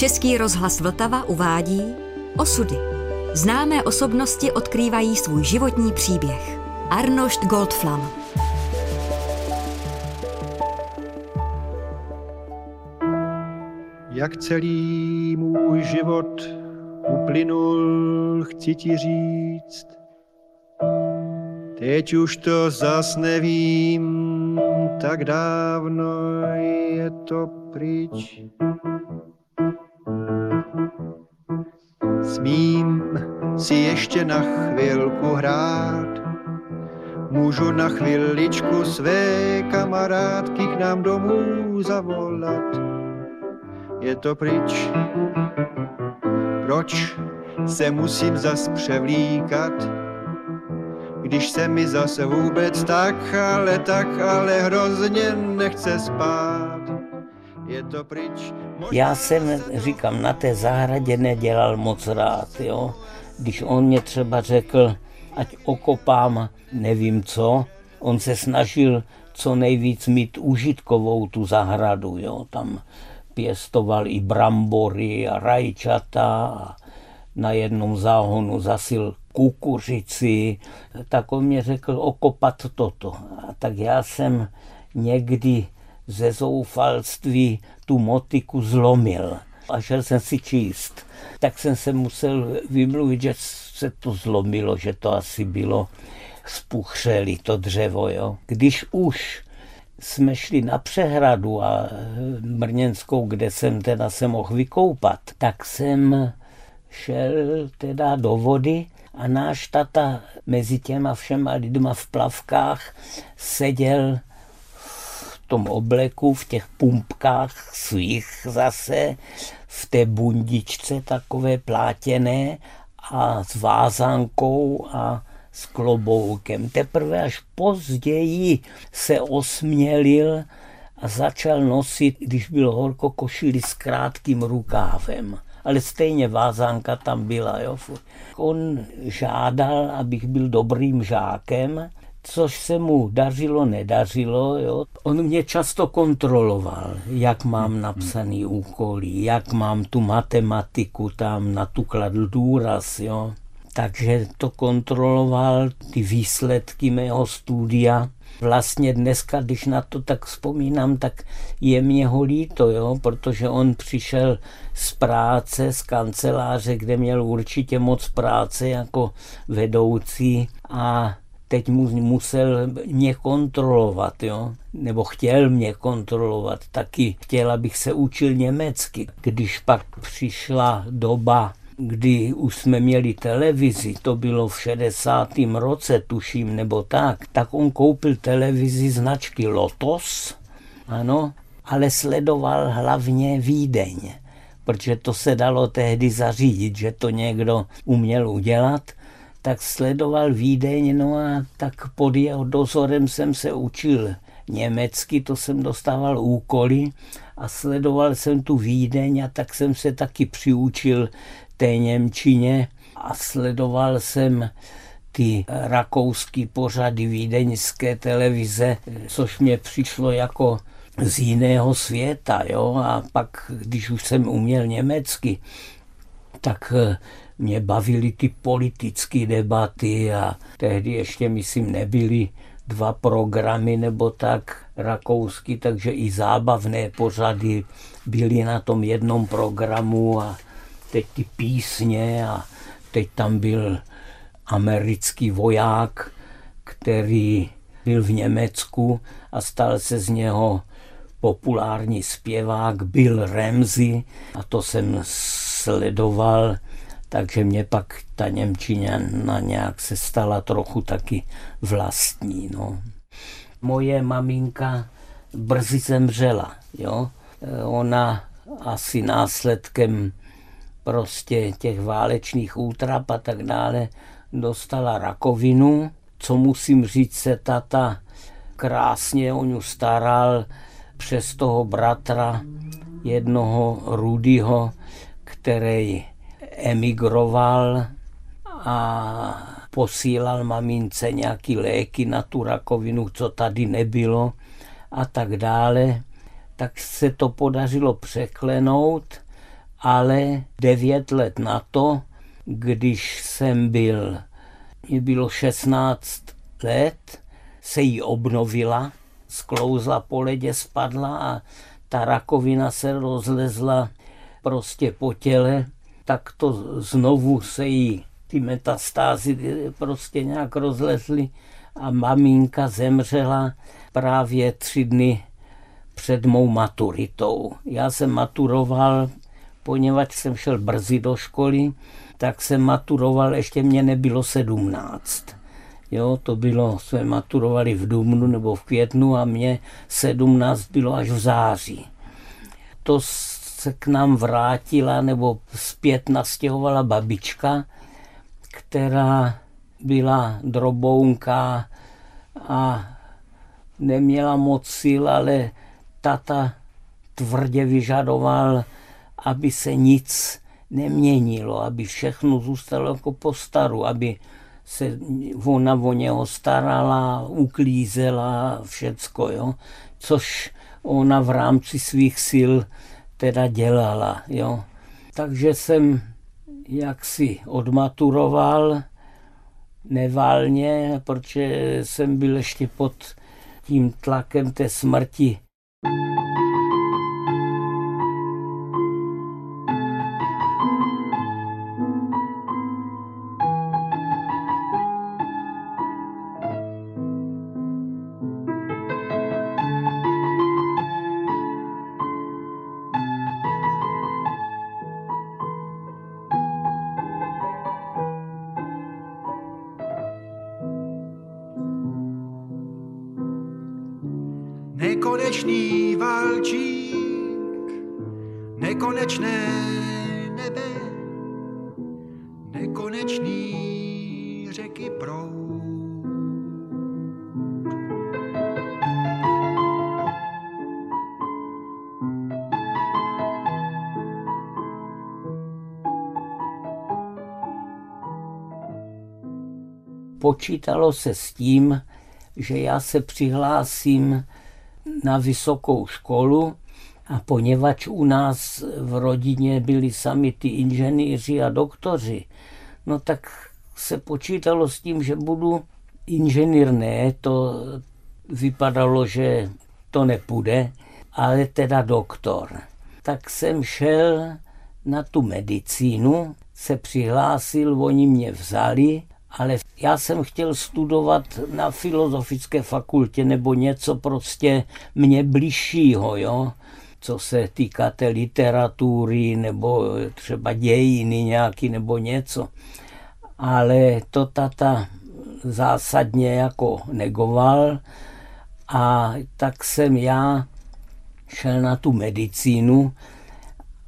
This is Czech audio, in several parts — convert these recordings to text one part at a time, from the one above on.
Český rozhlas Vltava uvádí Osudy. Známé osobnosti odkrývají svůj životní příběh. Arnošt Goldflam. Jak celý můj život uplynul, chci ti říct. Teď už to zas nevím, tak dávno je to pryč. Smím si ještě na chvilku hrát, můžu na chviličku své kamarádky k nám domů zavolat. Je to pryč, proč se musím zas převlíkat, když se mi zase vůbec tak, ale tak, ale hrozně nechce spát. Je to pryč. Já jsem, říkám, na té zahradě nedělal moc rád, jo. Když on mě třeba řekl, ať okopám nevím co, on se snažil co nejvíc mít užitkovou tu zahradu, jo. Tam pěstoval i brambory a rajčata a na jednom záhonu zasil kukuřici, tak on mě řekl okopat toto. A tak já jsem někdy ze zoufalství tu motiku zlomil a šel jsem si číst. Tak jsem se musel vymluvit, že se to zlomilo, že to asi bylo spuchřeli to dřevo. Jo. Když už jsme šli na přehradu a Brněnskou, kde jsem teda se mohl vykoupat, tak jsem šel teda do vody a náš tata mezi těma všema lidma v plavkách seděl tom obleku, v těch pumpkách svých zase, v té bundičce takové plátěné a s vázánkou a s kloboukem. Teprve až později se osmělil a začal nosit, když byl horko, košili s krátkým rukávem. Ale stejně vázánka tam byla. Jo. On žádal, abych byl dobrým žákem, což se mu dařilo, nedařilo. Jo. On mě často kontroloval, jak mám napsaný úkoly, jak mám tu matematiku tam na tu kladl důraz. Jo takže to kontroloval ty výsledky mého studia. Vlastně dneska, když na to tak vzpomínám, tak je mě ho líto, jo? protože on přišel z práce, z kanceláře, kde měl určitě moc práce jako vedoucí a teď mu musel mě kontrolovat, jo? nebo chtěl mě kontrolovat. Taky chtěl, abych se učil německy. Když pak přišla doba kdy už jsme měli televizi, to bylo v 60. roce, tuším, nebo tak, tak on koupil televizi značky Lotos, ano, ale sledoval hlavně Vídeň, protože to se dalo tehdy zařídit, že to někdo uměl udělat, tak sledoval Vídeň, no a tak pod jeho dozorem jsem se učil německy, to jsem dostával úkoly a sledoval jsem tu Vídeň a tak jsem se taky přiučil té Němčině a sledoval jsem ty rakouský pořady vídeňské televize, což mě přišlo jako z jiného světa. Jo? A pak, když už jsem uměl německy, tak eh, mě bavily ty politické debaty a tehdy ještě, myslím, nebyly dva programy nebo tak rakousky, takže i zábavné pořady byly na tom jednom programu a teď ty písně a teď tam byl americký voják, který byl v Německu a stal se z něho populární zpěvák Bill Ramsey a to jsem sledoval, takže mě pak ta Němčina nějak se stala trochu taky vlastní. No. Moje maminka brzy zemřela. Jo? Ona asi následkem prostě těch válečných útrap a tak dále, dostala rakovinu, co musím říct se tata krásně o ňu staral přes toho bratra jednoho Rudyho, který emigroval a posílal mamince nějaký léky na tu rakovinu, co tady nebylo a tak dále, tak se to podařilo překlenout ale devět let na to, když jsem byl, mě bylo 16 let, se jí obnovila, sklouzla po ledě, spadla a ta rakovina se rozlezla prostě po těle, tak to znovu se jí ty metastázy prostě nějak rozlezly a maminka zemřela právě tři dny před mou maturitou. Já jsem maturoval, poněvadž jsem šel brzy do školy, tak jsem maturoval, ještě mě nebylo sedmnáct. Jo, to bylo, jsme maturovali v dubnu nebo v květnu a mě sedmnáct bylo až v září. To se k nám vrátila nebo zpět nastěhovala babička, která byla drobounka a neměla moc sil, ale tata tvrdě vyžadoval, aby se nic neměnilo, aby všechno zůstalo jako po staru, aby se ona o něho starala, uklízela, všecko, jo. Což ona v rámci svých sil teda dělala, jo. Takže jsem jaksi odmaturoval neválně, protože jsem byl ještě pod tím tlakem té smrti nekonečný nekonečné nebe, nekonečný řeky proud. Počítalo se s tím, že já se přihlásím na vysokou školu a poněvadž u nás v rodině byli sami ty inženýři a doktoři, no tak se počítalo s tím, že budu inženýr, ne, to vypadalo, že to nepůjde, ale teda doktor. Tak jsem šel na tu medicínu, se přihlásil, oni mě vzali ale já jsem chtěl studovat na filozofické fakultě nebo něco prostě mě bližšího, jo? Co se týká té literatury nebo třeba dějiny nějaký nebo něco. Ale to tata zásadně jako negoval a tak jsem já šel na tu medicínu,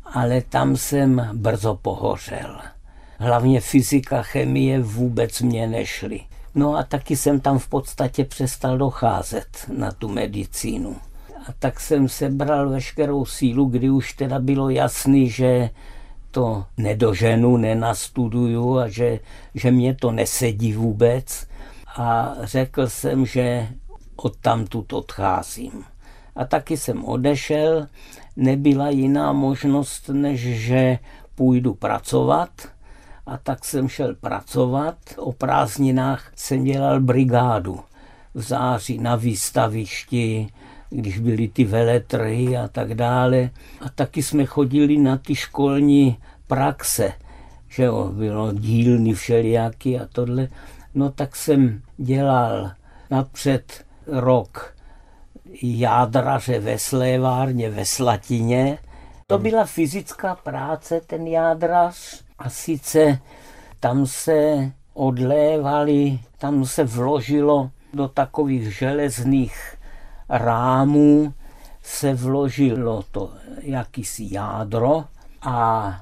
ale tam jsem brzo pohořel hlavně fyzika, chemie vůbec mě nešly. No a taky jsem tam v podstatě přestal docházet na tu medicínu. A tak jsem sebral veškerou sílu, kdy už teda bylo jasný, že to nedoženu, nenastuduju a že, že mě to nesedí vůbec. A řekl jsem, že odtamtud odcházím. A taky jsem odešel, nebyla jiná možnost, než že půjdu pracovat a tak jsem šel pracovat. O prázdninách jsem dělal brigádu v září na výstavišti, když byly ty veletrhy a tak dále. A taky jsme chodili na ty školní praxe, že jo, bylo dílny všelijaký a tohle. No tak jsem dělal napřed rok jádraře ve slévárně ve Slatině. To byla fyzická práce, ten jádrař. A sice tam se odlévali, tam se vložilo do takových železných rámů, se vložilo to jakýsi jádro a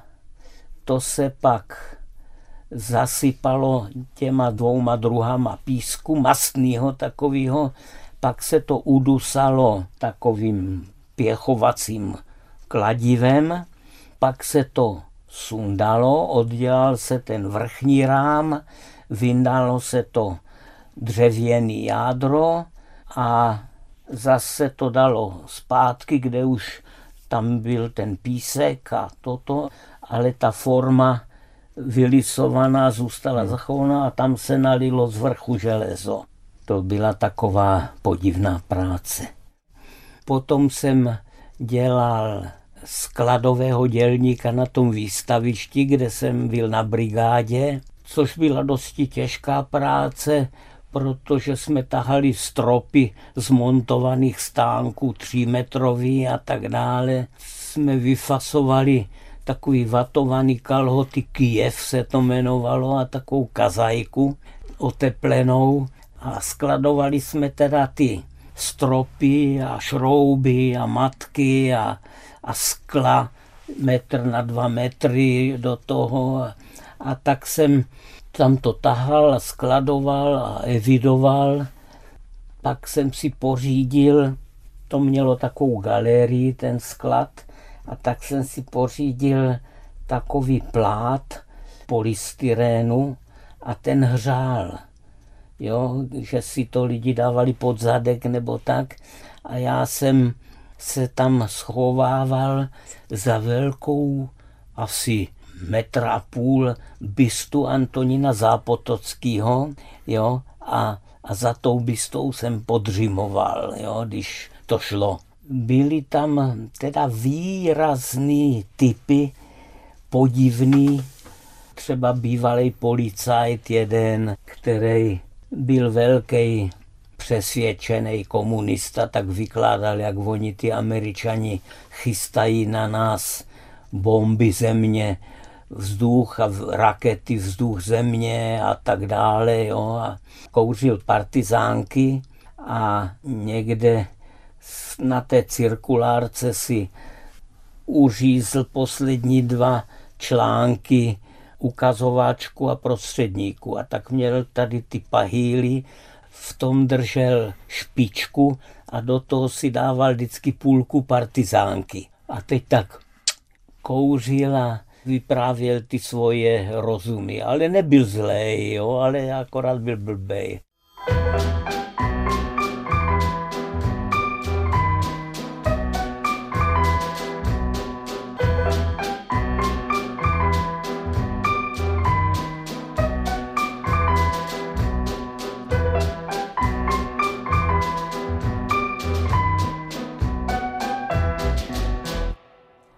to se pak zasypalo těma dvouma druhama písku, mastného takového, pak se to udusalo takovým pěchovacím kladivem, pak se to sundalo, oddělal se ten vrchní rám, vyndalo se to dřevěný jádro a zase to dalo zpátky, kde už tam byl ten písek a toto, ale ta forma vylisovaná zůstala zachovaná a tam se nalilo z vrchu železo. To byla taková podivná práce. Potom jsem dělal skladového dělníka na tom výstavišti, kde jsem byl na brigádě, což byla dosti těžká práce, protože jsme tahali stropy z montovaných stánků třímetrový a tak dále. Jsme vyfasovali takový vatovaný kalhoty, Kiev se to jmenovalo, a takovou kazajku oteplenou a skladovali jsme teda ty stropy a šrouby a matky a, a skla metr na dva metry do toho a, a tak jsem tam to tahal a skladoval a evidoval. Pak jsem si pořídil, to mělo takovou galerii, ten sklad, a tak jsem si pořídil takový plát polystyrénu a ten hřál. Jo, že si to lidi dávali pod zadek nebo tak. A já jsem se tam schovával za velkou asi metr a půl bystu Antonína Zápotockého, jo, a, a za tou bystou jsem podřimoval, jo, když to šlo. Byly tam teda výrazný typy, podivný, třeba bývalý policajt jeden, který byl velký přesvědčený komunista, tak vykládal, jak oni ty američani chystají na nás bomby země, vzduch a rakety, vzduch země a tak dále. Jo. A kouřil partizánky a někde na té cirkulárce si uřízl poslední dva články ukazováčku a prostředníku. A tak měl tady ty pahýly, v tom držel špičku a do toho si dával vždycky půlku partizánky. A teď tak kouřil a vyprávěl ty svoje rozumy, ale nebyl zlej, jo, ale akorát byl blbej.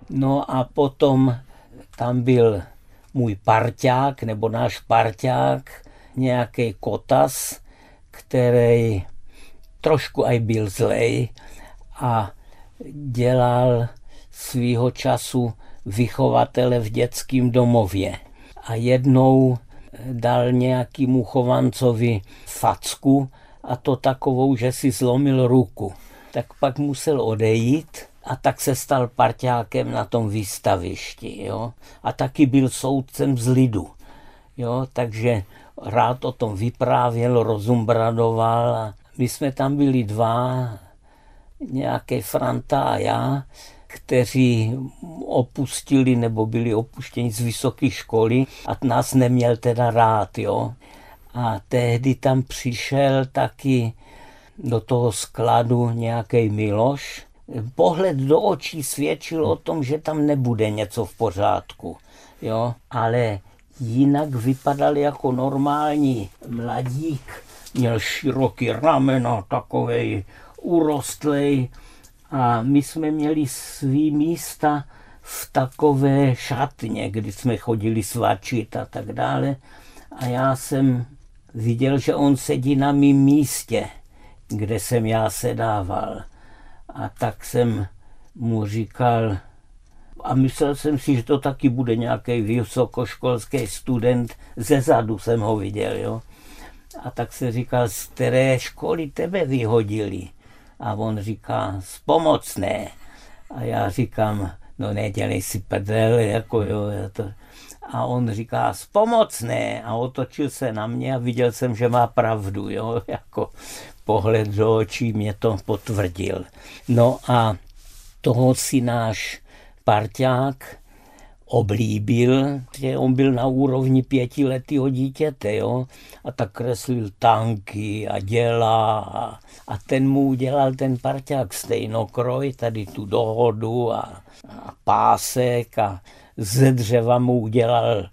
No a potom tam byl můj parťák nebo náš parťák, nějaký kotas, který trošku aj byl zlej a dělal svýho času vychovatele v dětském domově. A jednou dal nějakému chovancovi facku a to takovou, že si zlomil ruku. Tak pak musel odejít a tak se stal parťákem na tom výstavišti. Jo? A taky byl soudcem z lidu. Jo? Takže rád o tom vyprávěl, rozumbradoval. A my jsme tam byli dva, nějaký Franta a já, kteří opustili nebo byli opuštěni z vysoké školy a nás neměl teda rád. Jo? A tehdy tam přišel taky do toho skladu nějaký Miloš, pohled do očí svědčil o tom, že tam nebude něco v pořádku. Jo? Ale jinak vypadal jako normální mladík. Měl široký ramena, takovej urostlej. A my jsme měli svý místa v takové šatně, kdy jsme chodili svačit a tak dále. A já jsem viděl, že on sedí na mém místě, kde jsem já sedával. A tak jsem mu říkal, a myslel jsem si, že to taky bude nějaký vysokoškolský student, ze zadu jsem ho viděl, jo. A tak se říkal, z které školy tebe vyhodili? A on říká, z pomocné. A já říkám, no nedělej si prdel, jako jo, to... A on říká, z pomocné. A otočil se na mě a viděl jsem, že má pravdu, jo, jako pohled do očí mě to potvrdil. No a toho si náš parťák oblíbil, že on byl na úrovni pětiletého dítěte, jo, a tak kreslil tanky a děla a, a ten mu udělal ten parťák stejnokroj, tady tu dohodu a, a pásek a ze dřeva mu udělal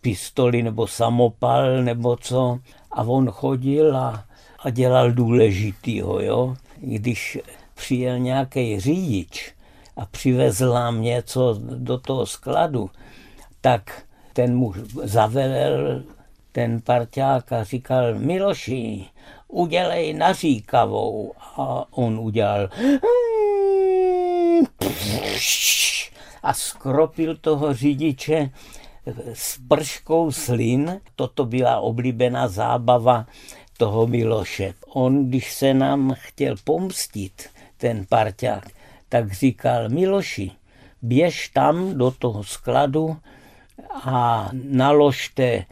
pistoli nebo samopal nebo co a on chodil a, a dělal důležitýho, jo. Když přijel nějaký řidič a přivezl nám něco do toho skladu, tak ten mu zavelel ten parťák a říkal, Miloši, udělej naříkavou. A on udělal a skropil toho řidiče s prškou slin. Toto byla oblíbená zábava toho Miloše. On, když se nám chtěl pomstit, ten parťák, tak říkal Miloši, běž tam do toho skladu a naložte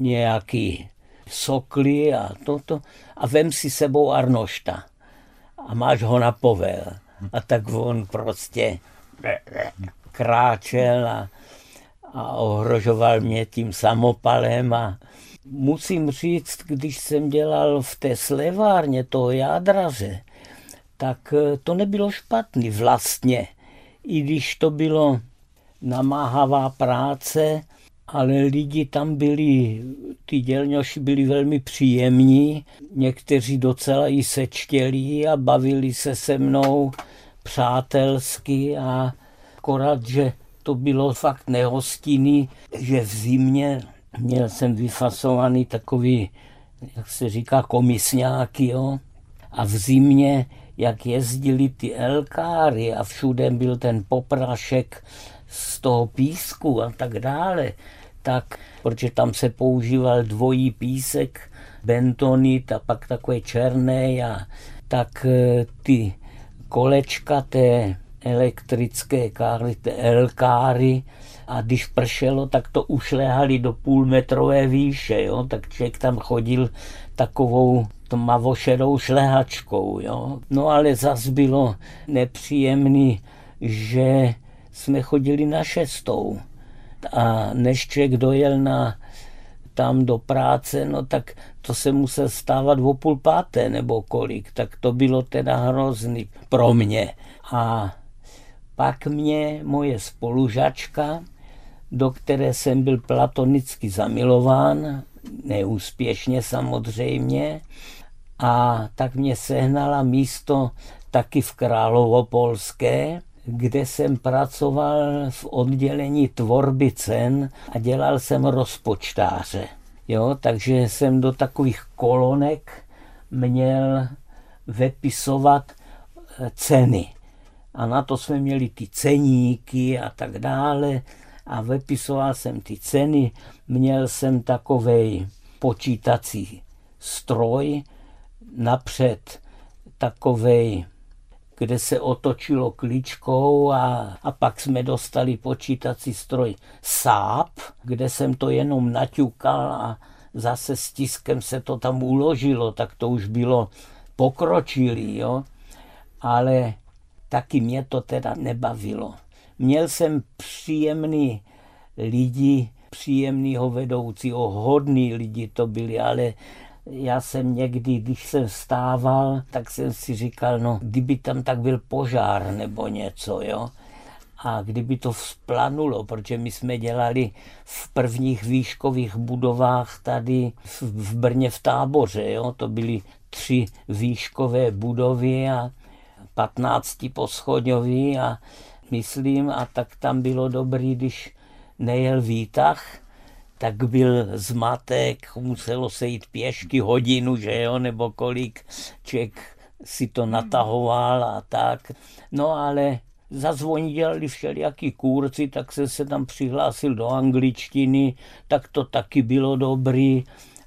nějaký sokly a toto a vem si sebou Arnošta a máš ho na povel. A tak on prostě kráčel a, a ohrožoval mě tím samopalem a musím říct, když jsem dělal v té slevárně toho jádraře, tak eh, to nebylo špatný vlastně. I když to bylo namáhavá práce, ale lidi tam byli, ty dělňoši byli velmi příjemní, někteří docela i sečtělí a bavili se se mnou přátelsky a akorát, že to bylo fakt nehostinný, že v zimě měl jsem vyfasovaný takový, jak se říká, komisňáky, jo. A v zimě jak jezdili ty elkáry a všude byl ten poprašek z toho písku a tak dále, tak, protože tam se používal dvojí písek, bentonit a pak takové černé a tak e, ty kolečka té elektrické káry, elkáry, a když pršelo, tak to ušlehali do půlmetrové výše, jo? tak člověk tam chodil takovou tmavošedou šlehačkou. Jo? No ale zas bylo nepříjemný, že jsme chodili na šestou. A než člověk dojel na tam do práce, no tak to se musel stávat o půl páté nebo kolik, tak to bylo teda hrozný pro mě. A pak mě moje spolužačka, do které jsem byl platonicky zamilován, neúspěšně samozřejmě, a tak mě sehnala místo taky v Královopolské, kde jsem pracoval v oddělení tvorby cen a dělal jsem rozpočtáře. Jo, takže jsem do takových kolonek měl vepisovat eh, ceny. A na to jsme měli ty ceníky a tak dále. A vepisoval jsem ty ceny. Měl jsem takovej počítací stroj, napřed takovej, kde se otočilo klíčkou a, a pak jsme dostali počítací stroj SAP, kde jsem to jenom naťukal a zase s tiskem se to tam uložilo, tak to už bylo pokročilý, jo. Ale taky mě to teda nebavilo. Měl jsem příjemný lidi, příjemného vedoucího, hodný lidi to byli, ale já jsem někdy, když jsem vstával, tak jsem si říkal, no, kdyby tam tak byl požár nebo něco, jo. A kdyby to vzplanulo, protože my jsme dělali v prvních výškových budovách tady v Brně v táboře, jo. To byly tři výškové budovy a 15 poschodňový a myslím, a tak tam bylo dobrý, když nejel výtah, tak byl zmatek, muselo se jít pěšky hodinu, že jo, nebo kolik člověk si to natahoval a tak. No ale zazvonili všelijaký kurci, tak jsem se tam přihlásil do angličtiny, tak to taky bylo dobrý.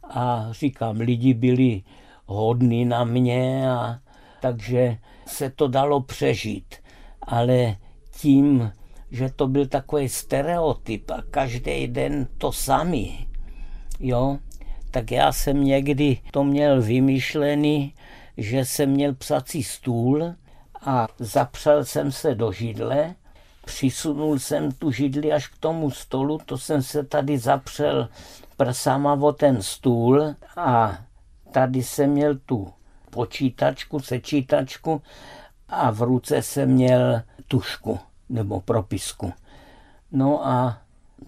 A říkám, lidi byli hodní na mě, a takže se to dalo přežít. Ale tím že to byl takový stereotyp a každý den to samý, jo, tak já jsem někdy to měl vymyšlený, že jsem měl psací stůl a zapřel jsem se do židle přisunul jsem tu židli až k tomu stolu, to jsem se tady zapřel prsama o ten stůl a tady jsem měl tu počítačku, sečítačku a v ruce jsem měl tušku nebo propisku. No a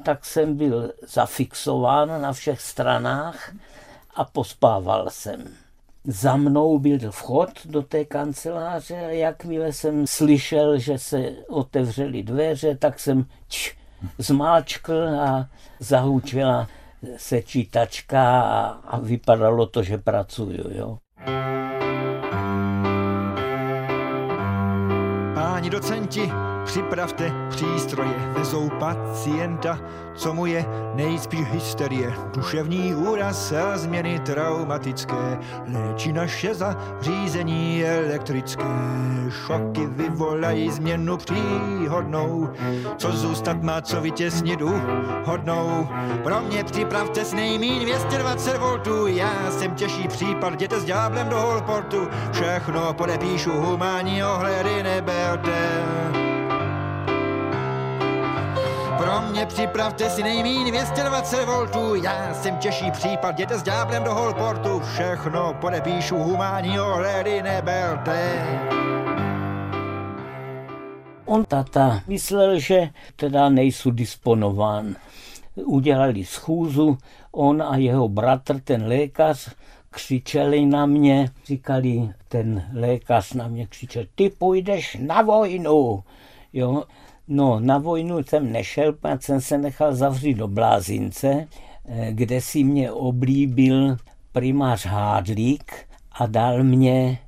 tak jsem byl zafixován na všech stranách a pospával jsem. Za mnou byl vchod do té kanceláře a jakmile jsem slyšel, že se otevřely dveře, tak jsem č, zmáčkl a zahučila sečítačka a, a vypadalo to, že pracuju. Jo. Páni docenti, připravte přístroje, vezou pacienta, co mu je nejspíš hysterie, duševní úraz a změny traumatické, léčí naše zařízení elektrické, šoky vyvolají změnu příhodnou, co zůstat má, co vytěsnit hodnou. Pro mě připravte s nejmín 220 voltů, já jsem těžší případ, jděte s ďáblem do holportu, všechno podepíšu, humánní ohledy neberte. Pro mě připravte si nejmín 220 voltů, já jsem těžší případ, jděte s ďáblem do holportu, všechno podepíšu, humánní ohledy neberte. On tata myslel, že teda nejsou disponován. Udělali schůzu, on a jeho bratr, ten lékař, křičeli na mě, říkali, ten lékař na mě křičel, ty půjdeš na vojnu. Jo, No, na vojnu jsem nešel, pak jsem se nechal zavřít do Blázince, eh, kde si mě oblíbil primář Hádlík a dal mě,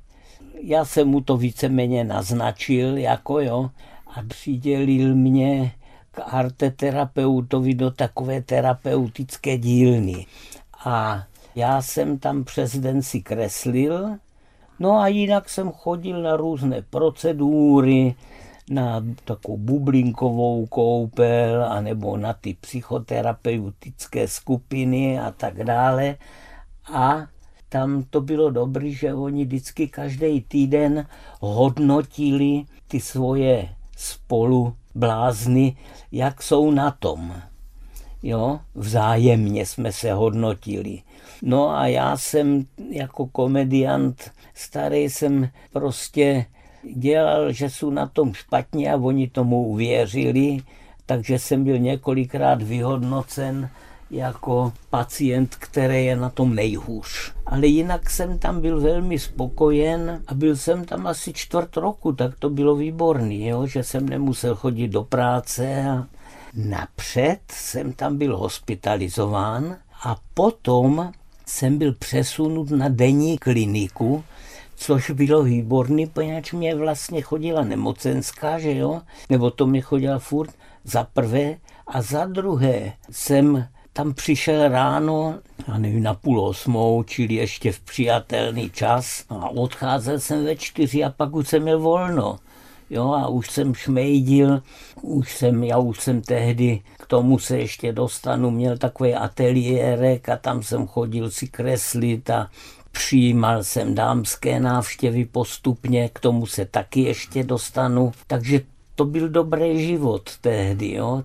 já jsem mu to víceméně naznačil, jako jo, a přidělil mě k arteterapeutovi do takové terapeutické dílny. A já jsem tam přes den si kreslil, no a jinak jsem chodil na různé procedury, na takovou bublinkovou koupel, anebo na ty psychoterapeutické skupiny a tak dále. A tam to bylo dobré, že oni vždycky každý týden hodnotili ty svoje spolu blázny, jak jsou na tom. Jo, vzájemně jsme se hodnotili. No a já jsem jako komediant starý jsem prostě dělal, že jsou na tom špatně a oni tomu uvěřili, takže jsem byl několikrát vyhodnocen jako pacient, který je na tom nejhůř. Ale jinak jsem tam byl velmi spokojen a byl jsem tam asi čtvrt roku, tak to bylo výborný, jo? že jsem nemusel chodit do práce. A napřed jsem tam byl hospitalizován a potom jsem byl přesunut na denní kliniku, což bylo výborný, poněvadž mě vlastně chodila nemocenská, že jo, nebo to mě chodila furt za prvé a za druhé jsem tam přišel ráno, já nevím, na půl osmou, čili ještě v přijatelný čas a odcházel jsem ve čtyři a pak už jsem měl volno. Jo, a už jsem šmejdil, už jsem, já už jsem tehdy, k tomu se ještě dostanu, měl takový ateliérek a tam jsem chodil si kreslit a Přijímal jsem dámské návštěvy postupně, k tomu se taky ještě dostanu. Takže to byl dobrý život tehdy. Jo.